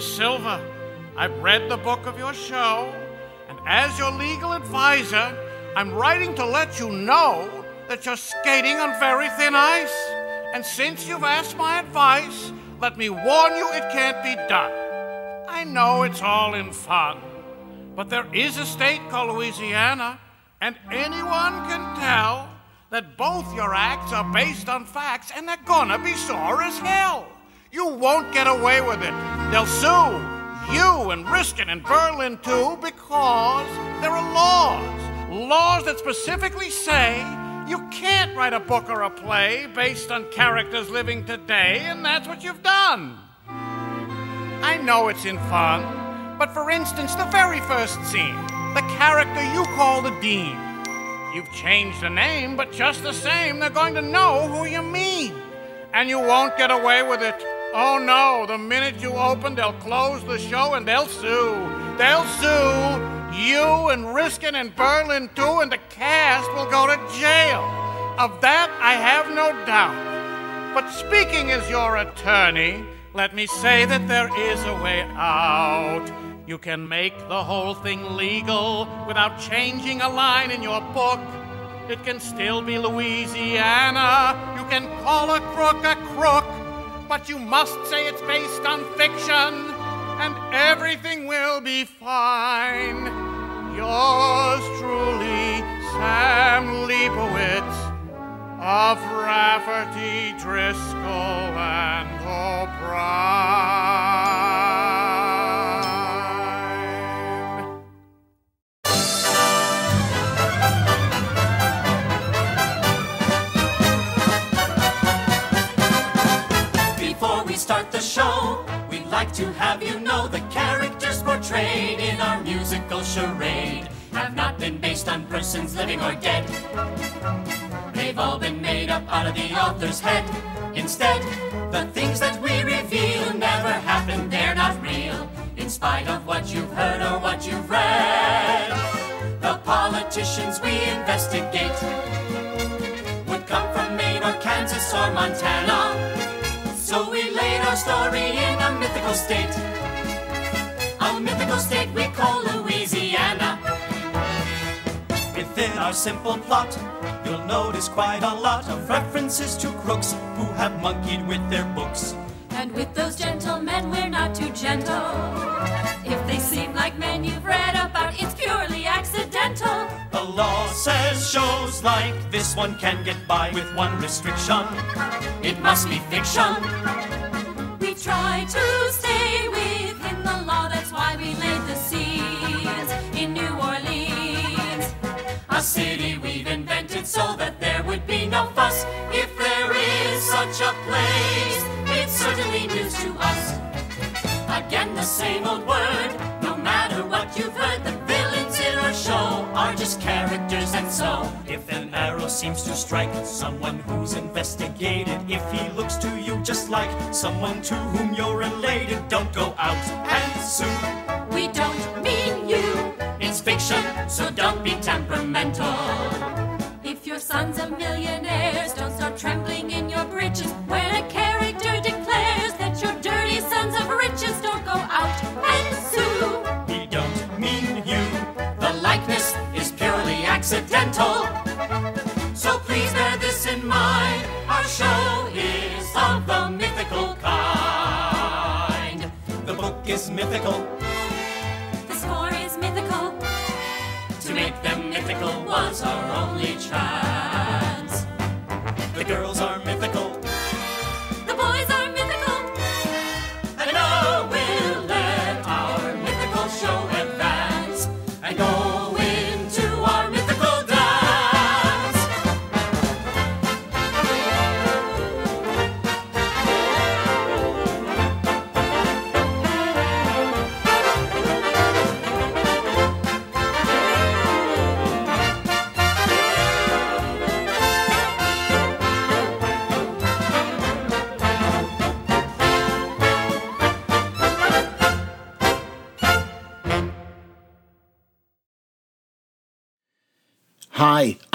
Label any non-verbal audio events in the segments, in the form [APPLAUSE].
Mr. Silva, I've read the book of your show, and as your legal advisor, I'm writing to let you know that you're skating on very thin ice. And since you've asked my advice, let me warn you it can't be done. I know it's all in fun, but there is a state called Louisiana, and anyone can tell that both your acts are based on facts and they're gonna be sore as hell. You won't get away with it. They'll sue you and Ryskind and Berlin too because there are laws. Laws that specifically say you can't write a book or a play based on characters living today, and that's what you've done. I know it's in fun, but for instance, the very first scene, the character you call the Dean. You've changed the name, but just the same, they're going to know who you mean. And you won't get away with it. Oh no, the minute you open, they'll close the show and they'll sue. They'll sue you and Ryskind and Berlin too, and the cast will go to jail. Of that, I have no doubt. But speaking as your attorney, let me say that there is a way out. You can make the whole thing legal without changing a line in your book. It can still be Louisiana. You can call a crook a crook, but you must say it's based on fiction, and everything will be fine. Yours truly, Sam Leibowitz of Rafferty, Driscoll, and O'Brien. Like to have you know the characters portrayed in our musical charade have not been based on persons living or dead. They've all been made up out of the author's head. Instead, the things that we reveal never happened, they're not real. In spite of what you've heard or what you've read, the politicians we investigate would come from Maine or Kansas or Montana. So we laid our story in a mythical state. A mythical state we call Louisiana. Within our simple plot, you'll notice quite a lot of references to crooks who have monkeyed with their books. And with those gentlemen, we're not too gentle. If they seem like men you've read about, it's purely accidental. The law says shows like this one can get by with one restriction. It must be fiction. Try to stay within the law, that's why we laid the seeds in New Orleans. A city we've invented so that there would be no fuss. If there is such a place, it's certainly news to us. Again, the same old word. Characters, and so If an arrow seems to strike someone who's investigated, if he looks to you just like someone to whom you're related, don't go out and sue. We don't mean you. it's fiction, so don't be temperamental. If your son's a millionaire, don't start trembling in your accidental. So please bear this in mind. Our show is of the mythical kind. The book is mythical.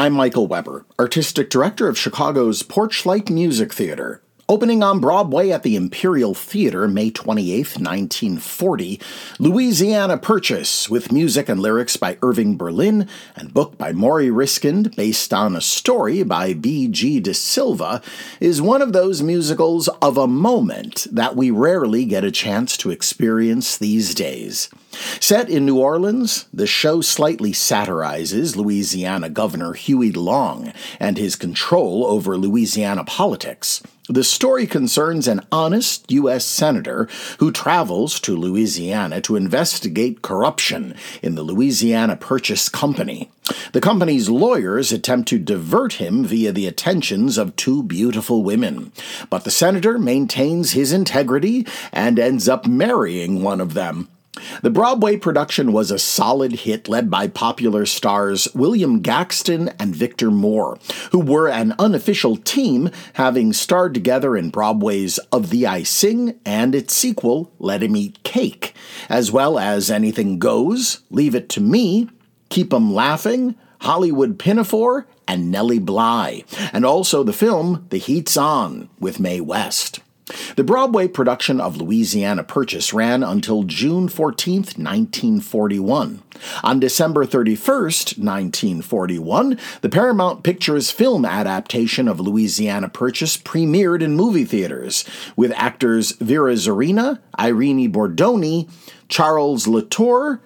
I'm Michael Weber, Artistic Director of Chicago's Porchlight Music Theater. Opening on Broadway at the Imperial Theater May 28, 1940, Louisiana Purchase, with music and lyrics by Irving Berlin and book by Morrie Ryskind, based on a story by B.G. De Sylva, is one of those musicals of a moment that we rarely get a chance to experience these days. Set in New Orleans, the show slightly satirizes Louisiana Governor Huey Long and his control over Louisiana politics. The story concerns an honest U.S. Senator who travels to Louisiana to investigate corruption in the Louisiana Purchase Company. The company's lawyers attempt to divert him via the attentions of two beautiful women, but the senator maintains his integrity and ends up marrying one of them. The Broadway production was a solid hit led by popular stars William Gaxton and Victor Moore, who were an unofficial team, having starred together in Broadway's Of Thee I Sing and its sequel, Let 'Em Eat Cake, as well as Anything Goes, Leave It to Me, Keep 'em Laughing, Hollywood Pinafore, and Nellie Bly, and also the film The Heat's On with Mae West. The Broadway production of Louisiana Purchase ran until June 14, 1941. On December 31, 1941, the Paramount Pictures film adaptation of Louisiana Purchase premiered in movie theaters, with actors Vera Zorina, Irene Bordoni, Charles Latour,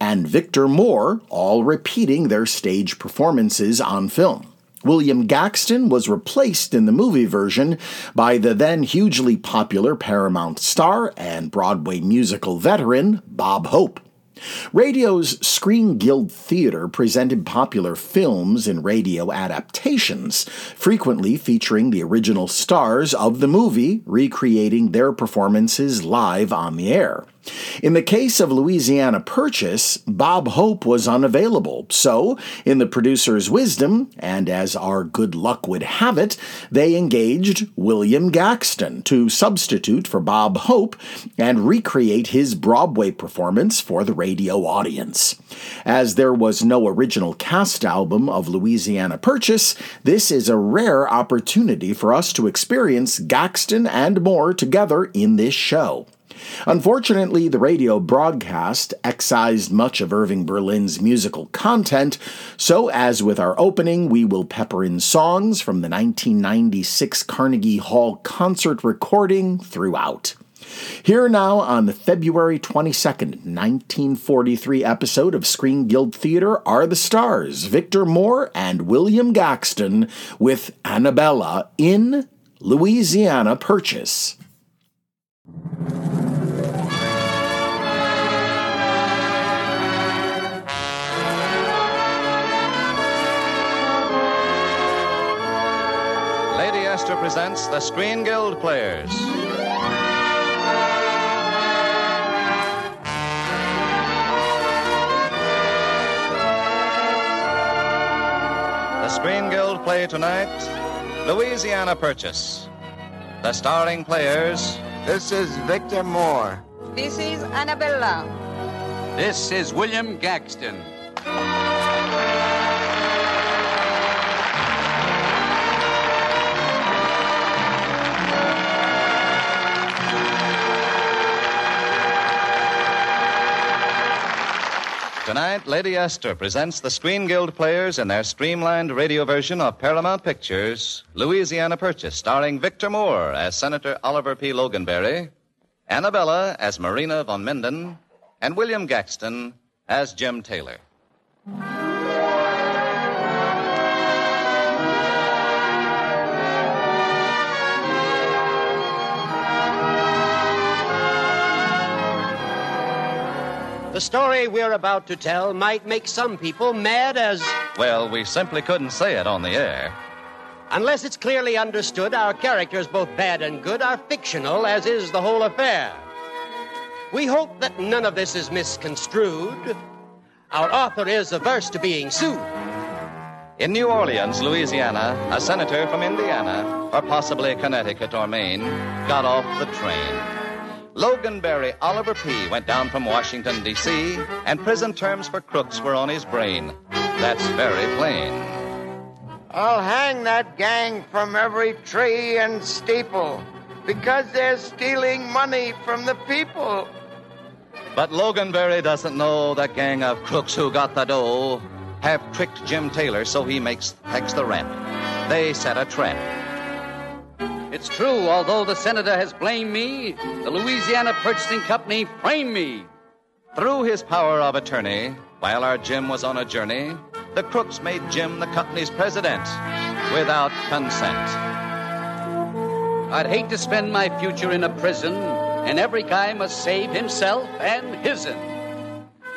and Victor Moore all repeating their stage performances on film. William Gaxton was replaced in the movie version by the then hugely popular Paramount star and Broadway musical veteran Bob Hope. Radio's Screen Guild Theater presented popular films in radio adaptations, frequently featuring the original stars of the movie recreating their performances live on the air. In the case of Louisiana Purchase, Bob Hope was unavailable, so, in the producer's wisdom, and as our good luck would have it, they engaged William Gaxton to substitute for Bob Hope and recreate his Broadway performance for the radio audience. As there was no original cast album of Louisiana Purchase, this is a rare opportunity for us to experience Gaxton and Moore together in this show. Unfortunately, the radio broadcast excised much of Irving Berlin's musical content, so as with our opening, we will pepper in songs from the 1996 Carnegie Hall concert recording throughout. Here now on the February 22nd, 1943 episode of Screen Guild Theater are the stars Victor Moore and William Gaxton with Annabella in Louisiana Purchase. Lady Esther presents the Screen Guild Players. The Screen Guild play tonight Louisiana Purchase. The starring players This is Victor Moore. This is Annabella. This is William Gaxton. Tonight, Lady Esther presents the Screen Guild players in their streamlined radio version of Paramount Pictures' Louisiana Purchase, starring Victor Moore as Senator Oliver P. Loganberry, Annabella as Marina von Minden, and William Gaxton as Jim Taylor. The story we're about to tell might make some people mad as. Well, we simply couldn't say it on the air. Unless it's clearly understood, our characters, both bad and good, are fictional, as is the whole affair. We hope that none of this is misconstrued. Our author is averse to being sued. In New Orleans, Louisiana, a senator from Indiana, or possibly Connecticut or Maine, got off the train. Loganberry Oliver P. went down from Washington, D.C., and prison terms for crooks were on his brain. that's very plain. I'll hang that gang from every tree and steeple because they're stealing money from the people. But Loganberry doesn't know that gang of crooks who got the dough have tricked Jim Taylor so he makes takes the rent. They set a trap. It's true, although the senator has blamed me, the Louisiana Purchasing Company framed me. Through his power of attorney, while our Jim was on a journey, the crooks made Jim the company's president without consent. I'd hate to spend my future in a prison, and every guy must save himself and his'n.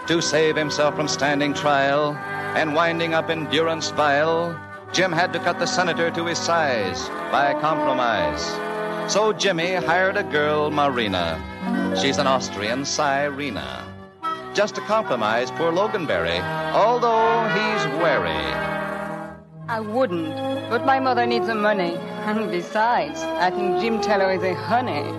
To save himself from standing trial and winding up in durance vile, Jim had to cut the senator to his size by compromise. So Jimmy hired a girl, Marina. She's an Austrian Sirena. Just to compromise poor Loganberry, although he's wary. I wouldn't, but my mother needs the money. And besides, I think Jim Taylor is a honey.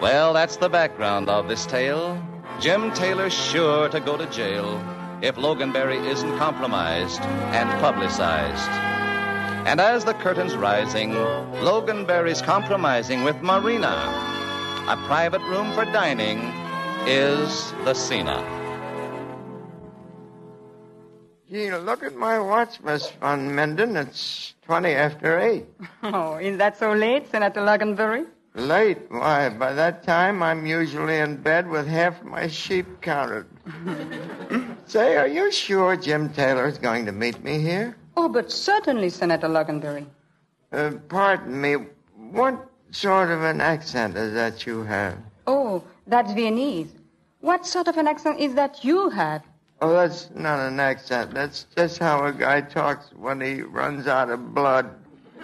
Well, that's the background of this tale. Jim Taylor's sure to go to jail if Loganberry isn't compromised and publicized. And as the curtain's rising, Loganberry's compromising with Marina. A private room for dining is the scene. Gee, look at my watch, Miss Van Menden. It's 20 after 8. [LAUGHS] Oh, is that so late, Senator Loganberry? Late? Why, by that time, I'm usually in bed with half my sheep counted. [LAUGHS] Say, are you sure Jim Taylor is going to meet me here? Oh, but certainly, Senator Loganberry. Uh, pardon me, what sort of an accent is that you have? Oh, that's Viennese. What sort of an accent is that you have? Oh, that's not an accent. That's just how a guy talks when he runs out of blood.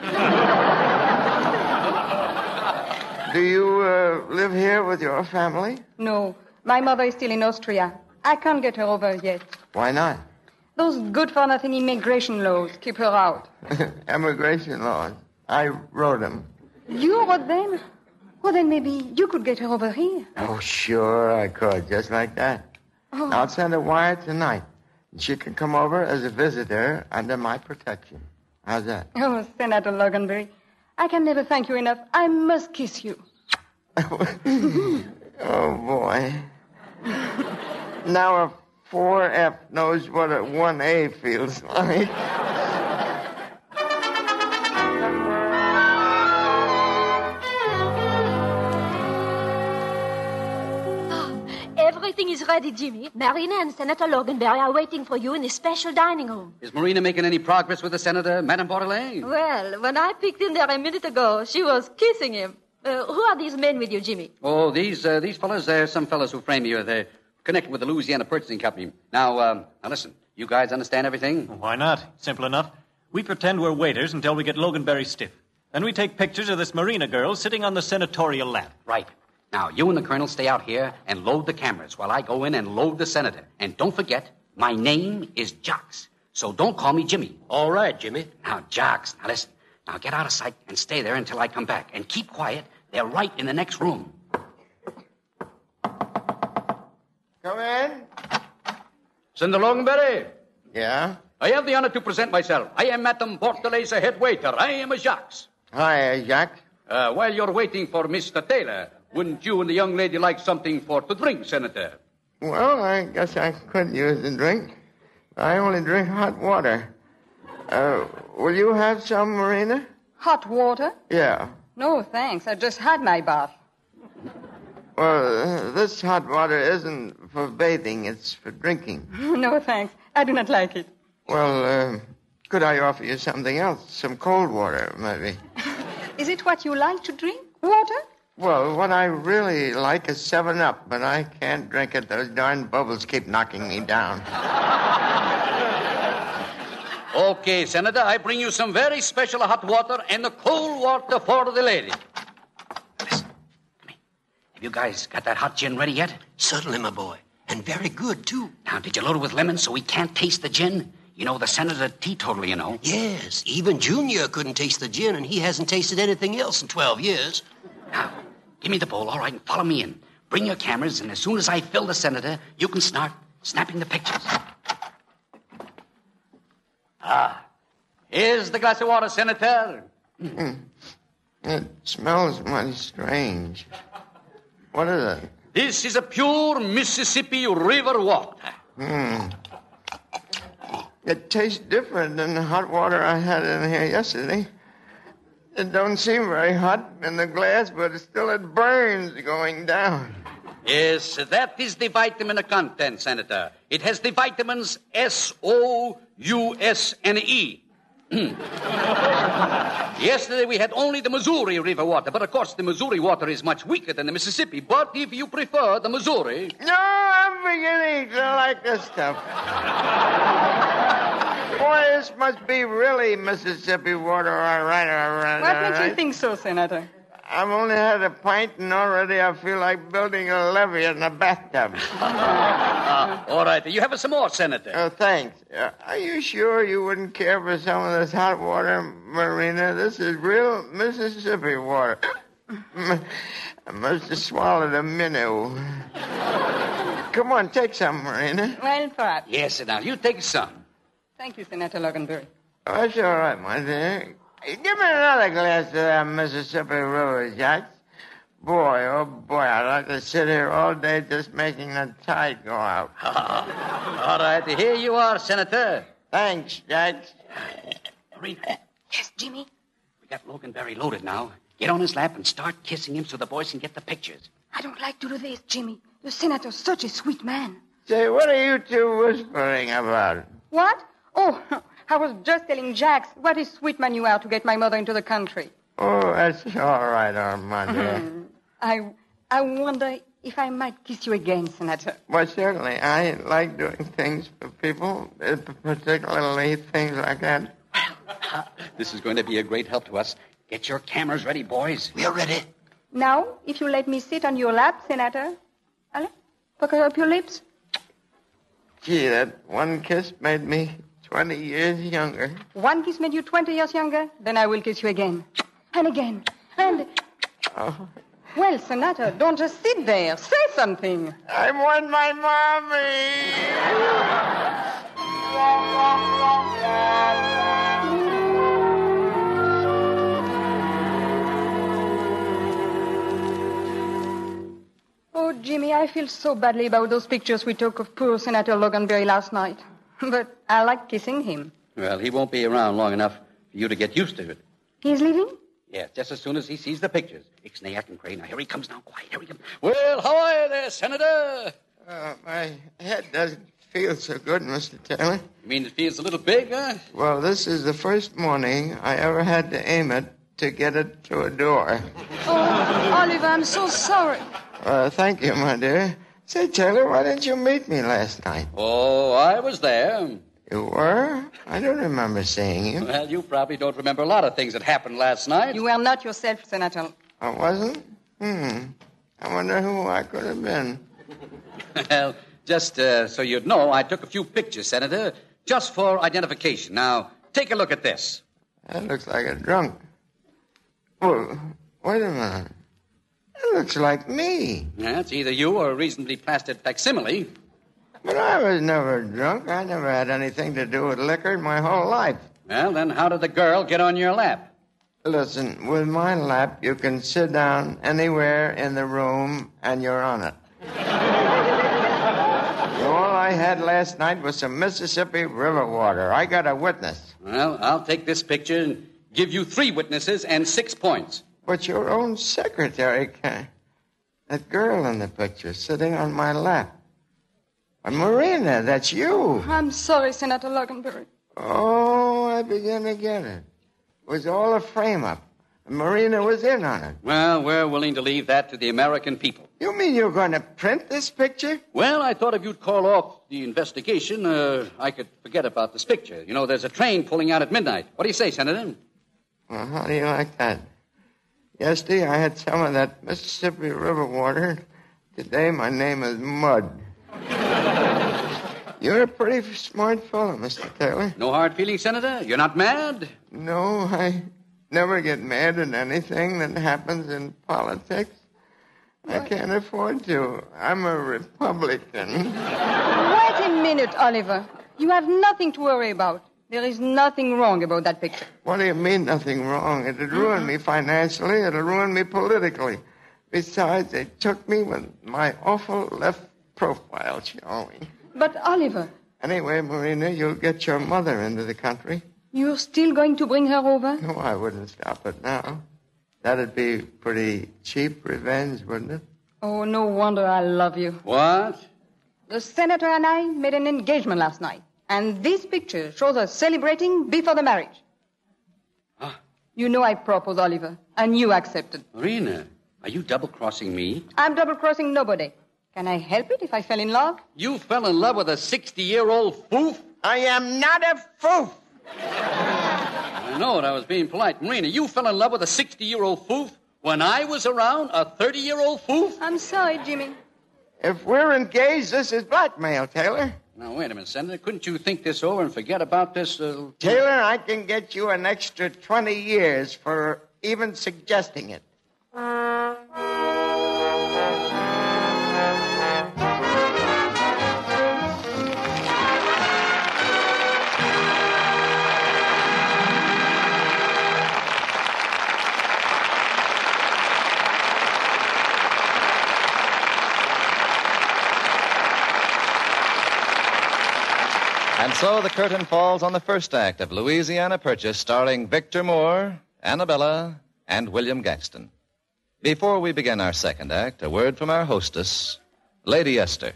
[LAUGHS] Do you uh, live here with your family? No, my mother is still in Austria. I can't get her over yet. Why not? Those good for nothing immigration laws keep her out. [LAUGHS] Immigration laws. I wrote them. You wrote them? Well, then maybe you could get her over here. Oh, sure, I could, just like that. Oh. I'll send a wire tonight. She can come over as a visitor under my protection. How's that? Oh, Senator Loganberry, I can never thank you enough. I must kiss you. [LAUGHS] Oh, boy. [LAUGHS] now a 4F knows what a 1A feels like. Everything is ready, Jimmy. Marina and Senator Loganberry are waiting for you in the special dining room. Is Marina making any progress with the senator, Madame Bordelais? Well, when I peeked in there a minute ago, she was kissing him. Uh, who are these men with you, Jimmy? Oh, these uh, these fellas, they're some fellas who frame you. They're connected with the Louisiana Purchasing Company. Now, um, now listen, you guys understand everything? Why not? Simple enough. We pretend we're waiters until we get Loganberry stiff. Then we take pictures of this Marina girl sitting on the senatorial lap. Right. Now, you and the colonel stay out here and load the cameras while I go in and load the senator. And don't forget, my name is Jacques. So don't call me Jimmy. All right, Jimmy. Now, Jacques, now listen. Now get out of sight and stay there until I come back. And keep quiet. They're right in the next room. Come in. Senator Loganberry. Yeah? I have the honor to present myself. I am Madame Bordelais, a head waiter. I am a Jacques. Hi, Jacques. Uh, while you're waiting for Mr. Taylor, wouldn't you and the young lady like something for to drink, Senator? Well, I guess I could use a drink. I only drink hot water. Uh, will you have some, Marina? Hot water? Yeah. No, thanks. I just had my bath. Well, uh, this hot water isn't for bathing, it's for drinking. [LAUGHS] no, thanks. I do not like it. Well, uh, could I offer you something else? Some cold water, maybe. [LAUGHS] Is it what you like to drink? Water? Well, what I really like is 7 Up, but I can't drink it. Those darn bubbles keep knocking me down. [LAUGHS] Okay, Senator, I bring you some very special hot water and the cold water for the lady. Listen, come here. Have you guys got that hot gin ready yet? Certainly, my boy. And very good, too. Now, did you load it with lemon so we can't taste the gin? You know, the senator teetotaler, you know. Yes, even Junior couldn't taste the gin, and he hasn't tasted anything else in 12 years. Now, give me the bowl, all right, and follow me in. Bring your cameras, and as soon as I fill the senator, you can start snapping the pictures. Ah, here's the glass of water, Senator. It smells mighty strange. What is it? This is a pure Mississippi River water. Hmm. It tastes different than the hot water I had in here yesterday. It don't seem very hot in the glass, but still it burns going down. Yes, that is the vitamin content, Senator. It has the vitamins S, O, U, S, and E. Hmm. Yesterday we had only the Missouri River water, but of course the Missouri water is much weaker than the Mississippi. But if you prefer the Missouri, No, I'm beginning to like this stuff. Boy, this must be really Mississippi water, all right, all right. What all makes right. you think so, Senator? I've only had a pint, and already I feel like building a levee in a bathtub. Ah, [LAUGHS] all right, you have some more, Senator. Oh, thanks. Uh, are you sure you wouldn't care for some of this hot water, Marina? This is real Mississippi water. [COUGHS] I must have swallowed a minnow. Come on, take some, Marina. Well, perhaps. Yes, now you take some. Thank you, Senator Loganberry. Oh, that's all right, my dear. Hey, Give me another glass of that Mississippi River, Jack. Boy, oh boy, I'd like to sit here all day just making the tide go out. [LAUGHS] All right, here you are, Senator. Thanks, Jack. Marina, Yes, Jimmy? we got Loganberry loaded now. Get on his lap and start kissing him so the boys can get the pictures. I don't like to do this, Jimmy. The senator's such a sweet man. Say, what are you two whispering about? What? Oh, I was just telling Jacques what a sweet man you are to get my mother into the country. Oh, that's all right, Armando. I, I wonder if I might kiss you again, Senator. well, certainly, I like doing things for people, uh, particularly things like that. [LAUGHS] This is going to be a great help to us. Get your cameras ready, boys. We're ready. Now, if you let me sit on your lap, Senator. Allez, pucker up your lips. Gee, that one kiss made me 20 years younger. One kiss made you 20 years younger, then I will kiss you again. And again. And, Oh, well, Senator, don't just sit there. Say something. I want my mommy. Oh, Jimmy, I feel so badly about those pictures we took of poor Senator Loganberry last night. [LAUGHS] But I like kissing him. Well, he won't be around long enough for you to get used to it. He's leaving? Yes, just as soon as he sees the pictures. Ixnay Attencray. Now, here he comes now. Quiet, here he comes. Well, how are you there, Senator? Uh, my head doesn't feel so good, Mr. Taylor. You mean it feels a little big, huh? Well, this is the first morning I ever had to aim it to get it to a door. Oh, Oliver, I'm so sorry. Uh, thank you, my dear. Say, Taylor, why didn't you meet me last night? Oh, I was there. You were? I don't remember seeing you. Well, you probably don't remember a lot of things that happened last night. You were not yourself, Senator. I wasn't? Hmm. I wonder who I could have been. [LAUGHS] well, just uh, so you'd know, I took a few pictures, Senator, just for identification. Now, take a look at this. That looks like a drunk. Well, wait a minute. That looks like me. Yeah, it's either you or a reasonably plastered facsimile. But I was never drunk. I never had anything to do with liquor in my whole life. Well, then how did the girl get on your lap? Listen, with my lap, you can sit down anywhere in the room and you're on it. [LAUGHS] All I had last night was some Mississippi River water. I got a witness. Well, I'll take this picture and give you three witnesses and six points. But your own secretary can. That girl in the picture sitting on my lap. Why, Marina, that's you. I'm sorry, Senator Loganberry. Oh, I begin to get it. It was all a frame up. Marina was in on it. Well, we're willing to leave that to the American people. You mean you're going to print this picture? Well, I thought if you'd call off the investigation, uh, I could forget about this picture. You know, there's a train pulling out at midnight. What do you say, Senator? Well, how do you like that? Yesterday I had some of that Mississippi River water. Today my name is Mud. [LAUGHS] You're a pretty smart fellow, Mr. Taylor. No hard feelings, Senator? You're not mad? No, I never get mad at anything that happens in politics. I can't afford to. I'm a Republican. Wait a minute, Oliver. You have nothing to worry about. There is nothing wrong about that picture. What do you mean, nothing wrong? It'd ruin me financially. It'll ruin me politically. Besides, they took me with my awful left profile showing. But, Oliver, Anyway, Marina, you'll get your mother into the country. you're still going to bring her over? No, I wouldn't stop it now. That'd be pretty cheap revenge, wouldn't it? Oh, no wonder I love you. What? The senator and I made an engagement last night, and this picture shows us celebrating before the marriage. Ah. You know I proposed, Oliver, and you accepted. Marina, are you double crossing me? I'm double crossing nobody. Can I help it if I fell in love? You fell in love with a 60 year old foof? I am not a foof. I know it, I was being polite. Marina, you fell in love with a 60 year old foof when I was around, a 30 year old foof? I'm sorry, Jimmy. If we're engaged, this is blackmail, Taylor. Now, wait a minute, Senator. Couldn't you think this over and forget about this? Uh... Taylor, I can get you an extra 20 years for even suggesting it. And so the curtain falls on the first act of Louisiana Purchase, starring Victor Moore, Annabella, and William Gaxton. Before we begin our second act, a word from our hostess, Lady Esther.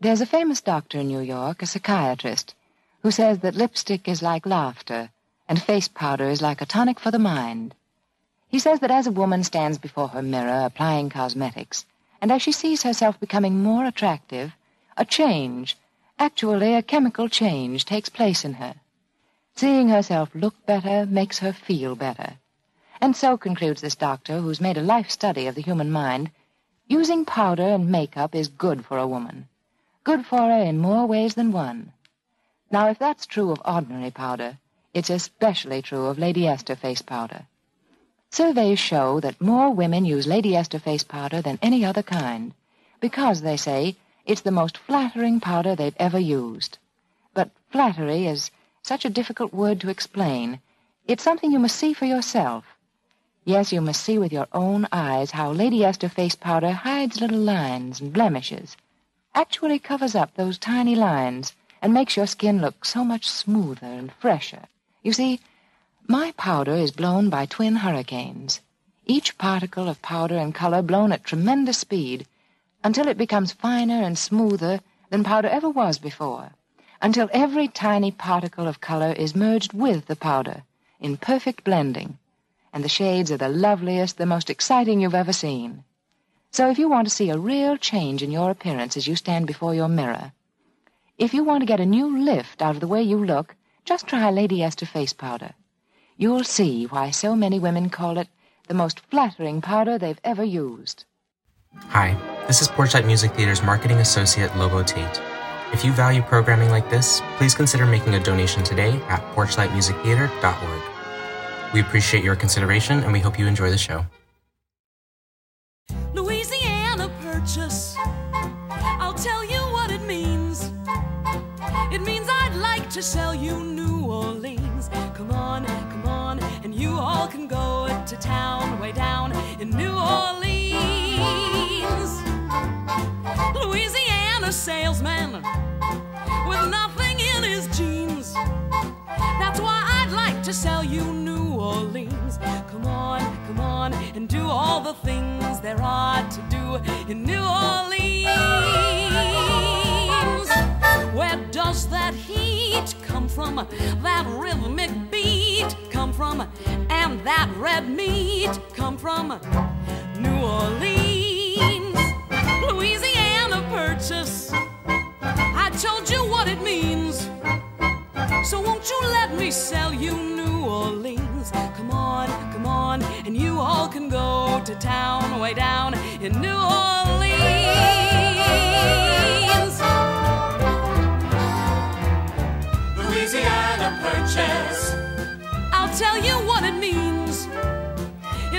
There's a famous doctor in New York, a psychiatrist, who says that lipstick is like laughter and face powder is like a tonic for the mind. He says that as a woman stands before her mirror applying cosmetics, and as she sees herself becoming more attractive, a change, actually a chemical change, takes place in her. Seeing herself look better makes her feel better. And so concludes this doctor, who's made a life study of the human mind, using powder and makeup is good for a woman. Good for her in more ways than one. Now, if that's true of ordinary powder, it's especially true of Lady Esther face powder. Surveys show that more women use Lady Esther face powder than any other kind, because, they say, it's the most flattering powder they've ever used. But flattery is such a difficult word to explain. It's something you must see for yourself. Yes, you must see with your own eyes how Lady Esther face powder hides little lines and blemishes, actually covers up those tiny lines, and makes your skin look so much smoother and fresher. You see, my powder is blown by twin hurricanes, each particle of powder and color blown at tremendous speed until it becomes finer and smoother than powder ever was before, until every tiny particle of color is merged with the powder in perfect blending, and the shades are the loveliest, the most exciting you've ever seen. So if you want to see a real change in your appearance as you stand before your mirror, if you want to get a new lift out of the way you look, just try Lady Esther face powder. You'll see why so many women call it the most flattering powder they've ever used. Hi, this is Porchlight Music Theater's marketing associate Lobo Tate. If you value programming like this, please consider making a donation today at porchlightmusictheater.org. We appreciate your consideration and we hope you enjoy the show. Louisiana Purchase. I'll tell you what it means. It means I'd like to sell you New Orleans. Come on, come on, and you all can go to town, way down in New Orleans. Louisiana salesman with nothing in his jeans. That's why I'd like to sell you New Orleans. Come on, come on, and do all the things there are to do in New Orleans. Where does that heat come from? That rhythmic beat come from? And that red meat come from? New Orleans, Louisiana Purchase. I told you what it means. So won't you let me sell you New Orleans? Come on, come on, and you all can go to town way down in New Orleans. Louisiana Purchase. I'll tell you what it means.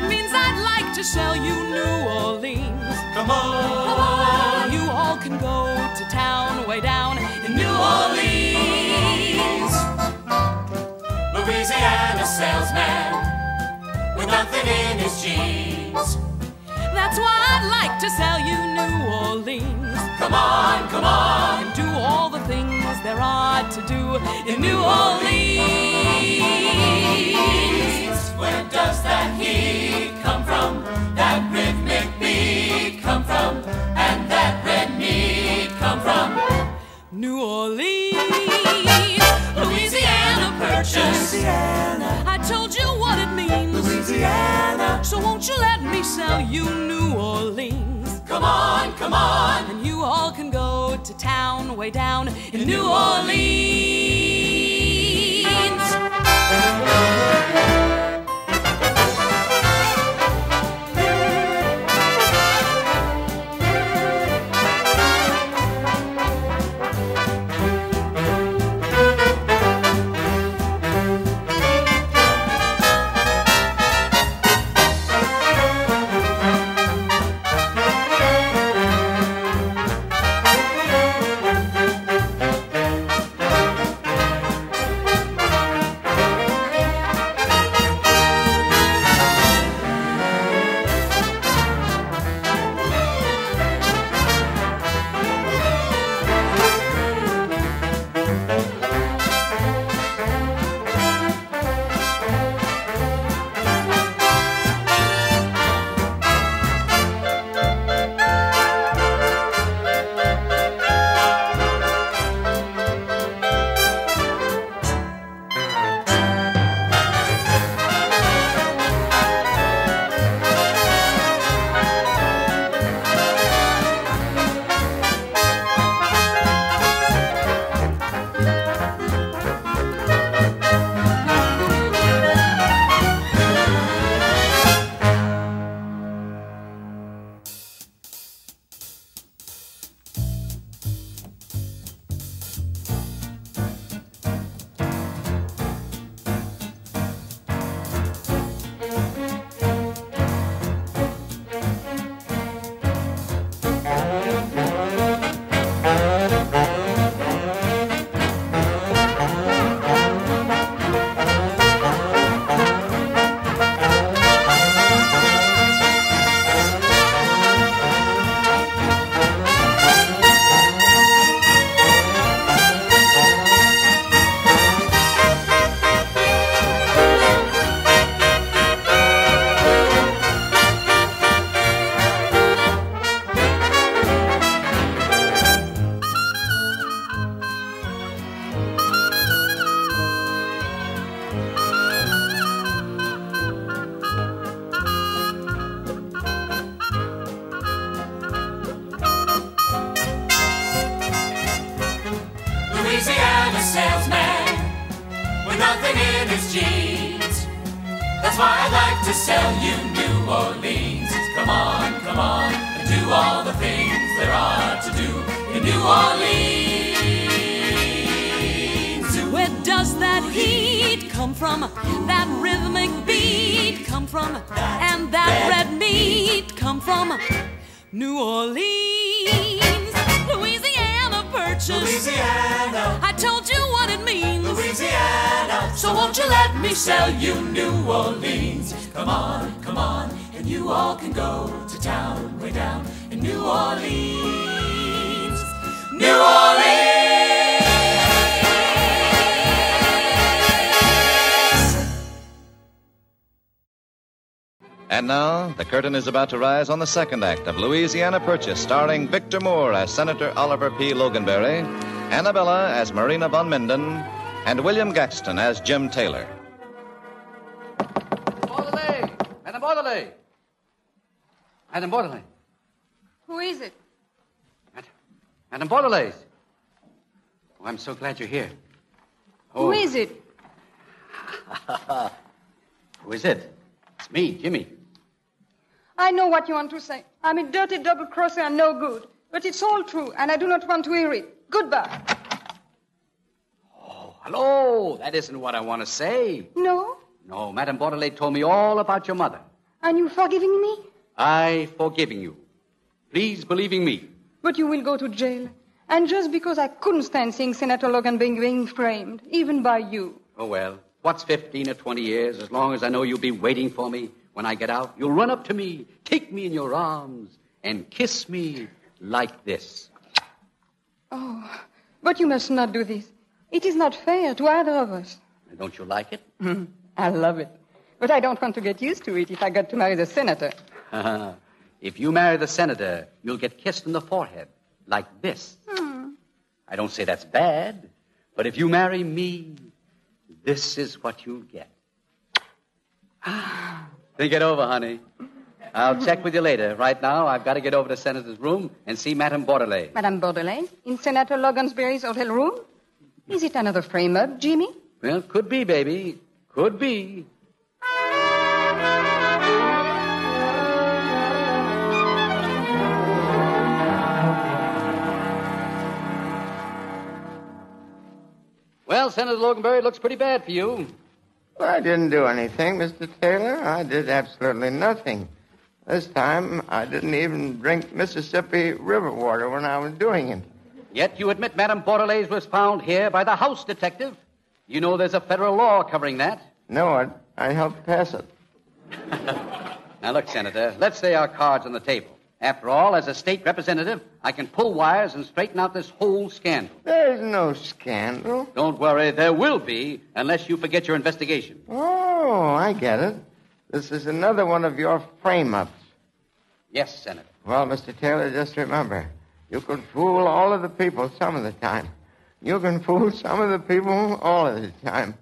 It means I'd like to sell you New Orleans. Come on. Come on. You all can go to town way down in New Orleans. Louisiana salesman with nothing in his jeans. That's why I'd like to sell you New Orleans. Come on, come on. And do all the things there are to do in New Orleans. Where does that heat come from? That rhythmic beat come from? And that red meat come from? New Orleans. Louisiana Purchase. Louisiana. I told you what it means. Louisiana. So won't you let me sell you New Orleans? Come on, come on. And you all can go to town way down in New Orleans. Salesman with nothing in his jeans. That's why I like to sell you New Orleans. Come on, come on, and do all the things there are to do in New Orleans. Where does that heat come from? That rhythmic beat come from? And that red meat come from? New Orleans, Louisiana Purchase. Louisiana. I told what it means. Louisiana. So won't you let me sell you New Orleans? Come on, come on, and you all can go to town way down in New Orleans. New Orleans. And now, the curtain is about to rise on the second act of Louisiana Purchase, starring Victor Moore as Senator Oliver P. Loganberry, Annabella as Marina von Minden, and William Gaxton as Jim Taylor. Bordelais! Madame Bordelais! Madame Bordelais! Who is it? Madame Bordelais! Oh, I'm so glad you're here. Who oh. is it? [LAUGHS] Who is it? It's me, Jimmy. I know what you want to say. I'm a dirty double crosser and no good. But it's all true, and I do not want to hear it. Goodbye. Oh, hello! That isn't what I want to say. No? No, Madame Bordelais told me all about your mother. And you forgiving me? I forgiving you. Please believing me. But you will go to jail. And just because I couldn't stand seeing Senator Logan being, being framed, even by you. Oh, well. What's 15 or 20 years? As long as I know you'll be waiting for me when I get out, you'll run up to me, take me in your arms, and kiss me like this. Oh, but you must not do this. It is not fair to either of us. Don't you like it? I love it. But I don't want to get used to it if I got to marry the senator. [LAUGHS] if you marry the senator, you'll get kissed on the forehead like this. Hmm. I don't say that's bad, but if you marry me, this is what you'll get. [SIGHS] Think it over, honey. I'll check with you later. Right now, I've got to get over to Senator's room and see Madame Bordelais. Madame Bordelais, in Senator Loganberry's hotel room? Is it another frame up, Jimmy? Well, could be, baby. Could be. Well, Senator Loganberry, it looks pretty bad for you. Well, I didn't do anything, Mr. Taylor. I did absolutely nothing. This time, I didn't even drink Mississippi River water when I was doing it. Yet you admit Madame Bordelais was found here by the house detective. You know there's a federal law covering that. No, I, I helped pass it. [LAUGHS] Now, look, Senator, let's lay our cards on the table. After all, as a state representative, I can pull wires and straighten out this whole scandal. There's no scandal. Don't worry, there will be, unless you forget your investigation. Oh, I get it. This is another one of your frame ups. Yes, Senator. Well, Mr. Taylor, just remember you can fool all of the people some of the time. You can fool some of the people all of the time.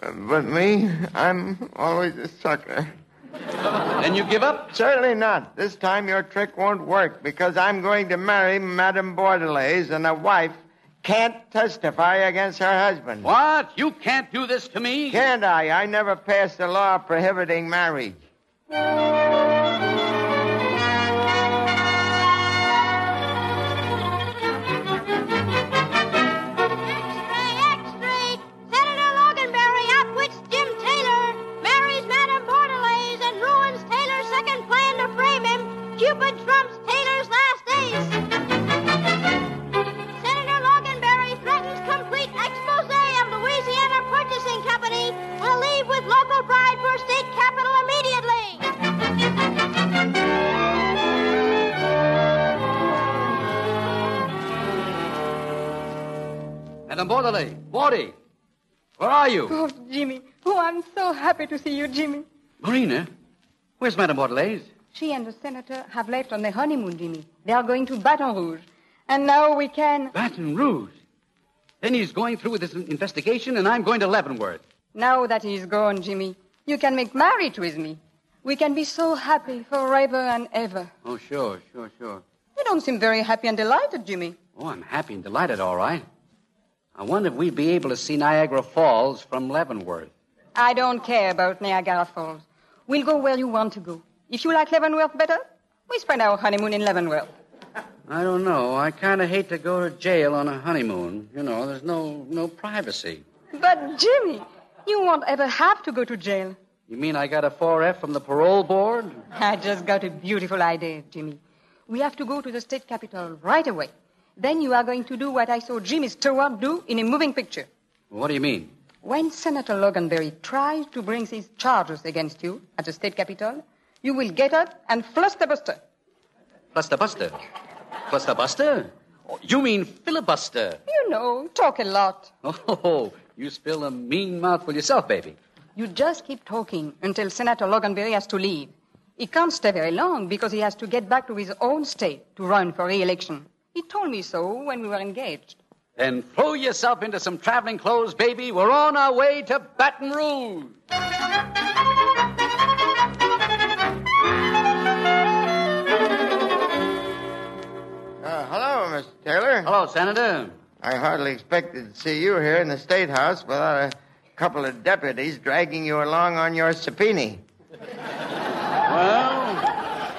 Uh, but me, I'm always a sucker. Then you give up? Certainly not. This time your trick won't work because I'm going to marry Madame Bordelais, and a wife can't testify against her husband. What? You can't do this to me? Can't I? I never passed a law prohibiting marriage. Madame Bordelais, Bordy, where are you? Oh, Jimmy. Oh, I'm so happy to see you, Jimmy. Marina, where's Madame Bordelais? She and the senator have left on their honeymoon, Jimmy. They are going to Baton Rouge. And now we can. Baton Rouge. Then he's going through with his investigation, and I'm going to Leavenworth. Now that he's gone, Jimmy, you can make marriage with me. We can be so happy forever and ever. Oh, sure, sure, sure. You don't seem very happy and delighted, Jimmy. Oh, I'm happy and delighted, all right. I wonder if we'd be able to see Niagara Falls from Leavenworth. I don't care about Niagara Falls. We'll go where you want to go. If you like Leavenworth better, we spend our honeymoon in Leavenworth. I don't know. I kind of hate to go to jail on a honeymoon. You know, there's no no privacy. But, Jimmy, you won't ever have to go to jail. You mean I got a 4F from the parole board? [LAUGHS] I just got a beautiful idea, Jimmy. We have to go to the state capitol right away. Then you are going to do what I saw Jimmy Stewart do in a moving picture. What do you mean? When Senator Loganberry tries to bring his charges against you at the state capitol, you will get up and filibuster. Buster Buster. Buster Buster? Oh, you mean filibuster? You know, talk a lot. Oh, you spill a mean mouthful yourself, baby. You just keep talking until Senator Loganberry has to leave. He can't stay very long because he has to get back to his own state to run for re-election. He told me so when we were engaged. Then throw yourself into some traveling clothes, baby. We're on our way to Baton Rouge. Uh, hello, Mr. Taylor. Hello, Senator. I hardly expected to see you here in the State House without a couple of deputies dragging you along on your subpoena.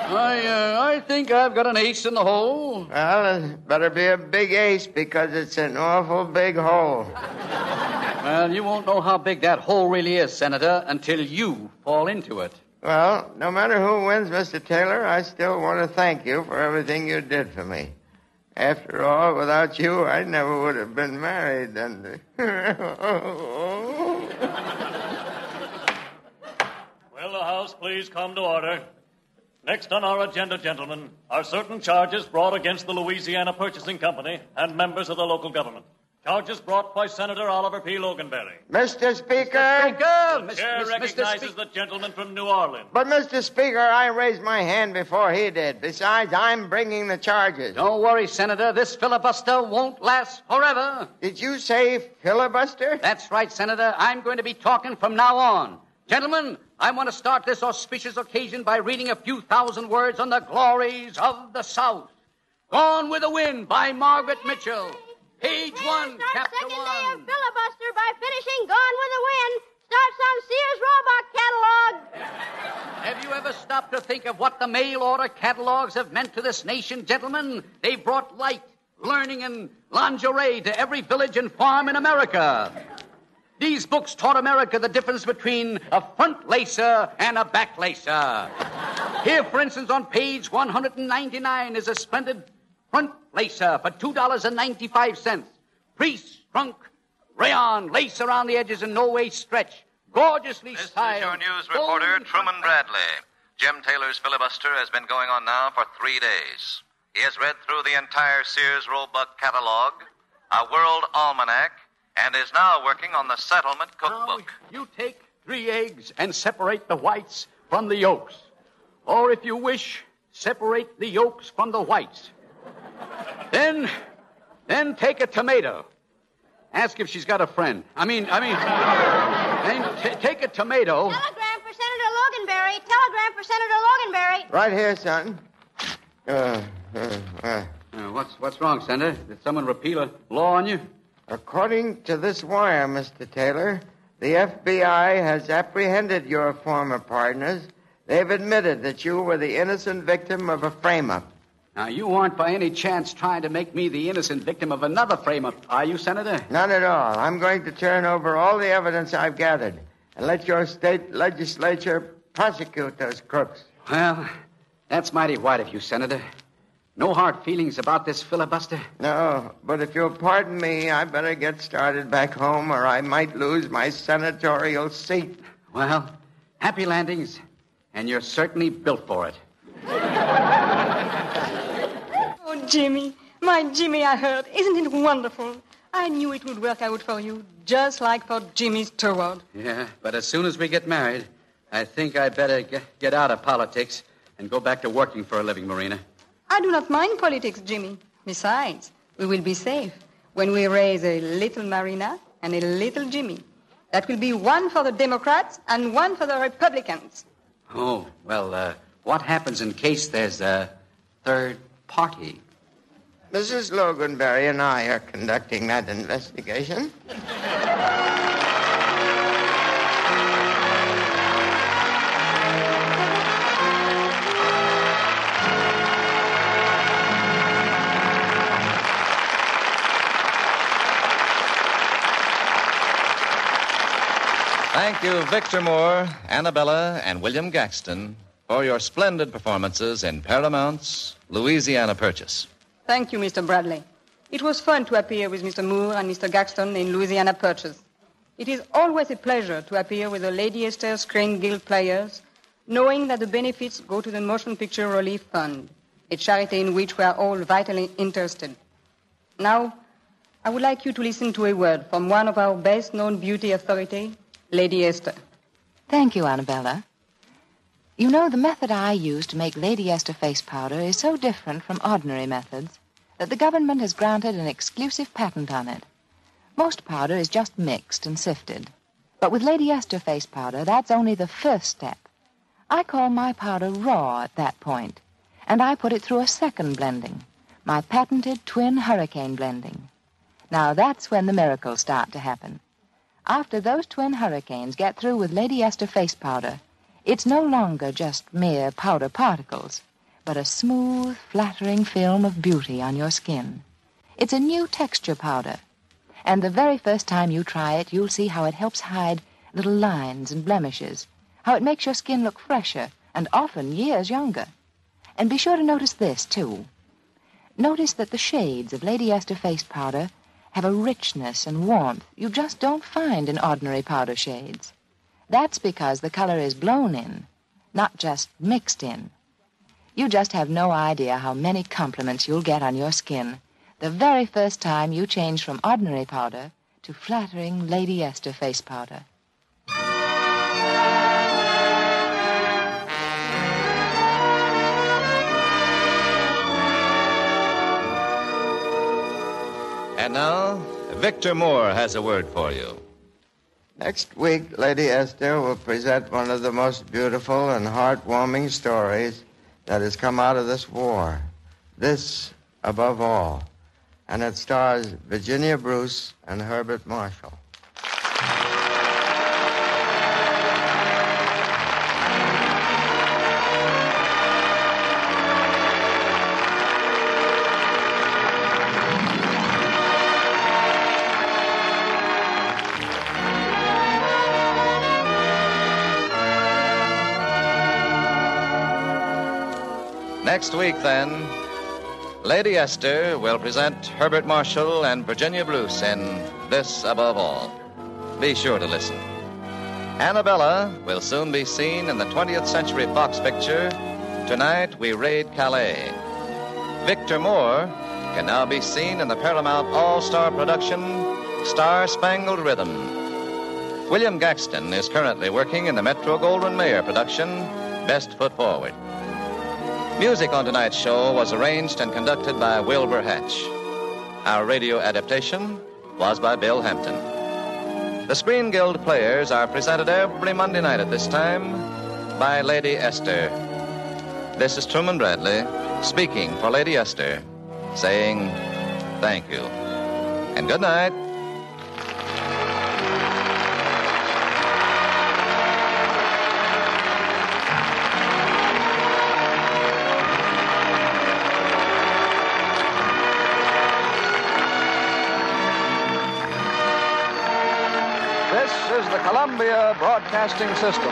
Well, I, uh, I think I've got an ace in the hole. Well, it better be a big ace because it's an awful big hole. Well, you won't know how big that hole really is, Senator, until you fall into it. Well, no matter who wins, Mr. Taylor, I still want to thank you for everything you did for me. After all, without you, I never would have been married. And [LAUGHS] Will the House please come to order? Next on our agenda, gentlemen, are certain charges brought against the Louisiana Purchasing Company and members of the local government. Charges brought by Senator Oliver P. Loganberry. Mr. Speaker. The chair recognizes the gentleman from New Orleans. But, Mr. Speaker, I raised my hand before he did. Besides, I'm bringing the charges. Don't worry, Senator. This filibuster won't last forever. Did you say filibuster? That's right, Senator. I'm going to be talking from now on. Gentlemen, I want to start this auspicious occasion by reading a few thousand words on the glories of the South. Gone with the Wind by Margaret Mitchell. Page one, chapter Second day of filibuster by finishing Gone with the Wind. Starts on Sears Roebuck catalog. Have you ever stopped to think of what the mail order catalogs have meant to this nation, gentlemen? They brought light, learning, and lingerie to every village and farm in America. These books taught America the difference between a front lacer and a back lacer. Here, for instance, on page 199 is a splendid front lacer for $2.95. Priest, trunk, rayon, lace around the edges and no way stretch. Gorgeously This styled. is your news reporter, Truman Bradley. Jim Taylor's filibuster has been going on now for three days. He has read through the entire Sears Roebuck catalog, a world almanac, and is now working on the settlement cookbook. Now, You take three eggs and separate the whites from the yolks. Or if you wish, separate the yolks from the whites. Then, then take a tomato. Ask if she's got a friend. I mean, I mean, then t- take a tomato. Telegram for Senator Loganberry. Telegram for Senator Loganberry. Right here, son. Uh, uh, uh. Uh, what's what's wrong, Senator? Did someone repeal a law on you? According to this wire, Mr. Taylor, the FBI has apprehended your former partners. They've admitted that you were the innocent victim of a frame up. Now, you aren't by any chance trying to make me the innocent victim of another frame-up, are you, Senator? Not at all. I'm going to turn over all the evidence I've gathered and let your state legislature prosecute those crooks. Well, that's mighty white of you, Senator. No hard feelings about this filibuster? No, but if you'll pardon me, I better get started back home or I might lose my senatorial seat. Well, happy landings, and you're certainly built for it. [LAUGHS] Oh, Jimmy, my Jimmy, I heard. Isn't it wonderful? I knew it would work out for you, just like for Jimmy's Stewart. Yeah, but as soon as we get married, I think I'd better get, get out of politics and go back to working for a living, Marina. I do not mind politics, Jimmy. Besides, we will be safe when we raise a little Marina and a little Jimmy. That will be one for the Democrats and one for the Republicans. Oh, well, uh, what happens in case there's a third party? Mrs. Loganberry and I are conducting that investigation. [LAUGHS] Thank you, Victor Moore, Annabella, and William Gaxton, for your splendid performances in Paramount's Louisiana Purchase. Thank you, Mr. Bradley. It was fun to appear with Mr. Moore and Mr. Gaxton in Louisiana Purchase. It is always a pleasure to appear with the Lady Esther Screen Guild players, knowing that the benefits go to the Motion Picture Relief Fund, a charity in which we are all vitally interested. Now, I would like you to listen to a word from one of our best known beauty authorities, Lady Esther. Thank you, Annabella. You know, the method I use to make Lady Esther face powder is so different from ordinary methods that the government has granted an exclusive patent on it. Most powder is just mixed and sifted. But with Lady Esther face powder, that's only the first step. I call my powder raw at that point, and I put it through a second blending, my patented twin hurricane blending. Now that's when the miracles start to happen. After those twin hurricanes get through with Lady Esther face powder, it's no longer just mere powder particles, but a smooth, flattering film of beauty on your skin. It's a new texture powder. And the very first time you try it, you'll see how it helps hide little lines and blemishes, how it makes your skin look fresher and often years younger. And be sure to notice this, too. notice that the shades of Lady Esther face powder have a richness and warmth you just don't find in ordinary powder shades. That's because the color is blown in, not just mixed in. You just have no idea how many compliments you'll get on your skin the very first time you change from ordinary powder to flattering Lady Esther face powder. Now, Victor Moore has a word for you. Next week, Lady Esther will present one of the most beautiful and heartwarming stories that has come out of this war. This, above all. And it stars Virginia Bruce and Herbert Marshall. Next week, then, Lady Esther will present Herbert Marshall and Virginia Bruce in This Above All. Be sure to listen. Annabella will soon be seen in the 20th Century Fox picture, Tonight We Raid Calais. Victor Moore can now be seen in the Paramount All Star production, Star Spangled Rhythm. William Gaxton is currently working in the Metro Goldwyn Mayer production, Best Foot Forward. Music on tonight's show was arranged and conducted by Wilbur Hatch. Our radio adaptation was by Bill Hampton. The Screen Guild players are presented every Monday night at this time by Lady Esther. This is Truman Bradley speaking for Lady Esther, saying thank you and good night. Columbia Broadcasting System.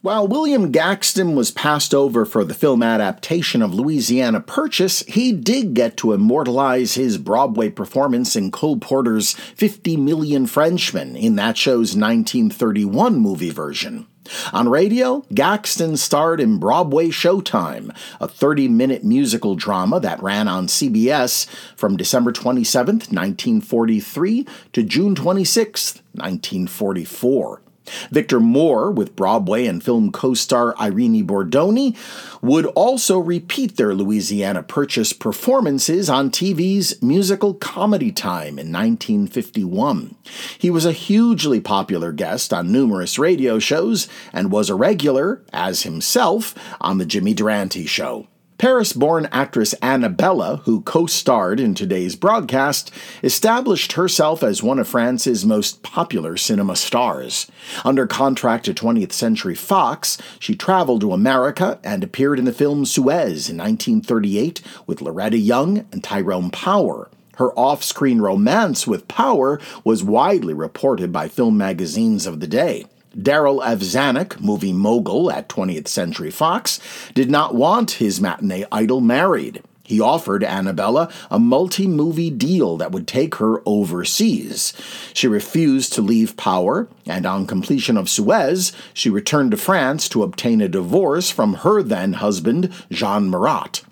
While William Gaxton was passed over for the film adaptation of Louisiana Purchase, he did get to immortalize his Broadway performance in Cole Porter's 50 Million Frenchmen in that show's 1931 movie version. On radio, Gaxton starred in Broadway Showtime, a 30 minute musical drama that ran on CBS from December 27, 1943 to June 26, 1944. Victor Moore, with Broadway and film co star Irene Bordoni, would also repeat their Louisiana Purchase performances on TV's musical Comedy Time in 1951. He was a hugely popular guest on numerous radio shows and was a regular, as himself, on The Jimmy Durante Show. Paris born actress Annabella, who co starred in today's broadcast, established herself as one of France's most popular cinema stars. Under contract to 20th Century Fox, she traveled to America and appeared in the film Suez in 1938 with Loretta Young and Tyrone Power. Her off screen romance with Power was widely reported by film magazines of the day. Darryl F. Zanuck, movie mogul at 20th Century Fox, did not want his matinee idol married. He offered Annabella a multi movie deal that would take her overseas. She refused to leave power, and on completion of Suez, she returned to France to obtain a divorce from her then husband, Jean Murat.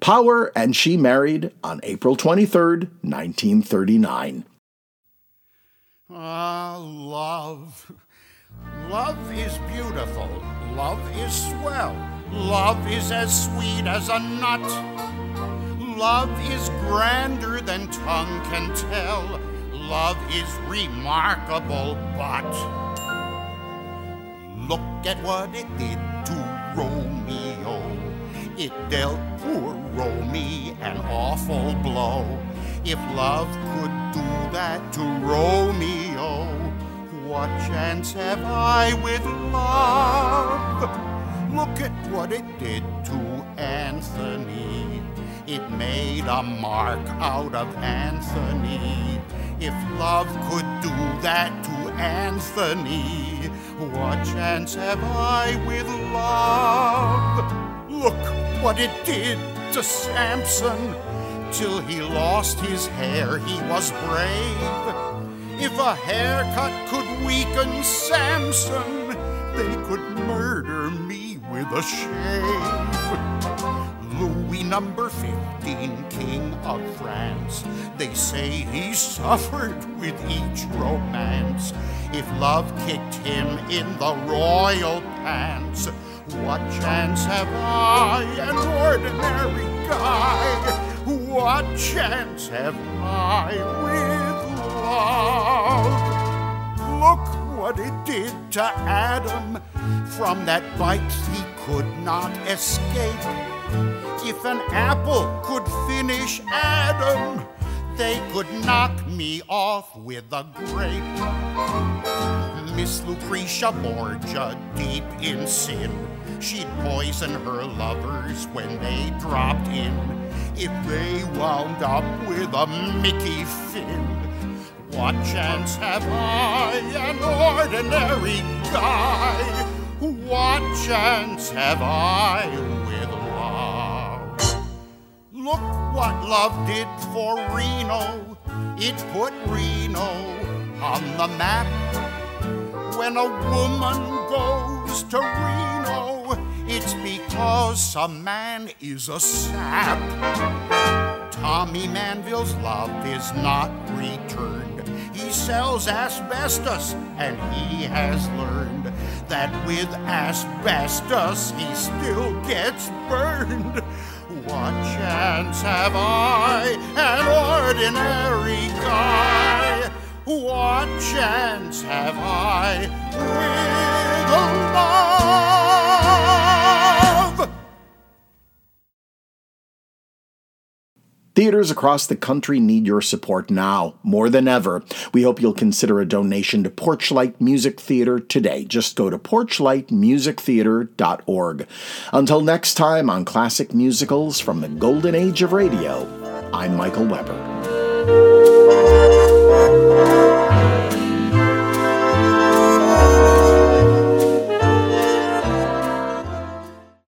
Power and she married on April 23, 1939. Ah, love. Love is beautiful. Love is swell. Love is as sweet as a nut. Love is grander than tongue can tell. Love is remarkable, but look at what it did to Romeo. It dealt poor Romeo an awful blow. If love could do that to Romeo, what chance have I with love? Look at what it did to Anthony. It made a mark out of Anthony. If love could do that to Anthony, what chance have I with love? Look what it did to Samson. Till he lost his hair, he was brave. If a haircut could weaken Samson, they could murder me with a shave. Louis number 15, king of France. They say he suffered with each romance. If love kicked him in the royal pants, what chance have I, an ordinary guy? What chance have I with Look what it did to Adam. From that bite he could not escape. If an apple could finish Adam, they could knock me off with a grape. Miss Lucretia Borgia, deep in sin, she'd poison her lovers when they dropped in. If they wound up with a Mickey Finn, what chance have I, an ordinary guy? What chance have I with love? Look what love did for Reno. It put Reno on the map. When a woman goes to Reno, it's because a man is a sap. Tommy Manville's love is not returned. Sells asbestos, and he has learned that with asbestos he still gets burned. What chance have I, an ordinary guy? What chance have I with love? Theaters across the country need your support now, more than ever. We hope you'll consider a donation to Porchlight Music Theater today. Just go to porchlightmusictheater.org. Until next time on Classic Musicals from the Golden Age of Radio, I'm Michael Weber.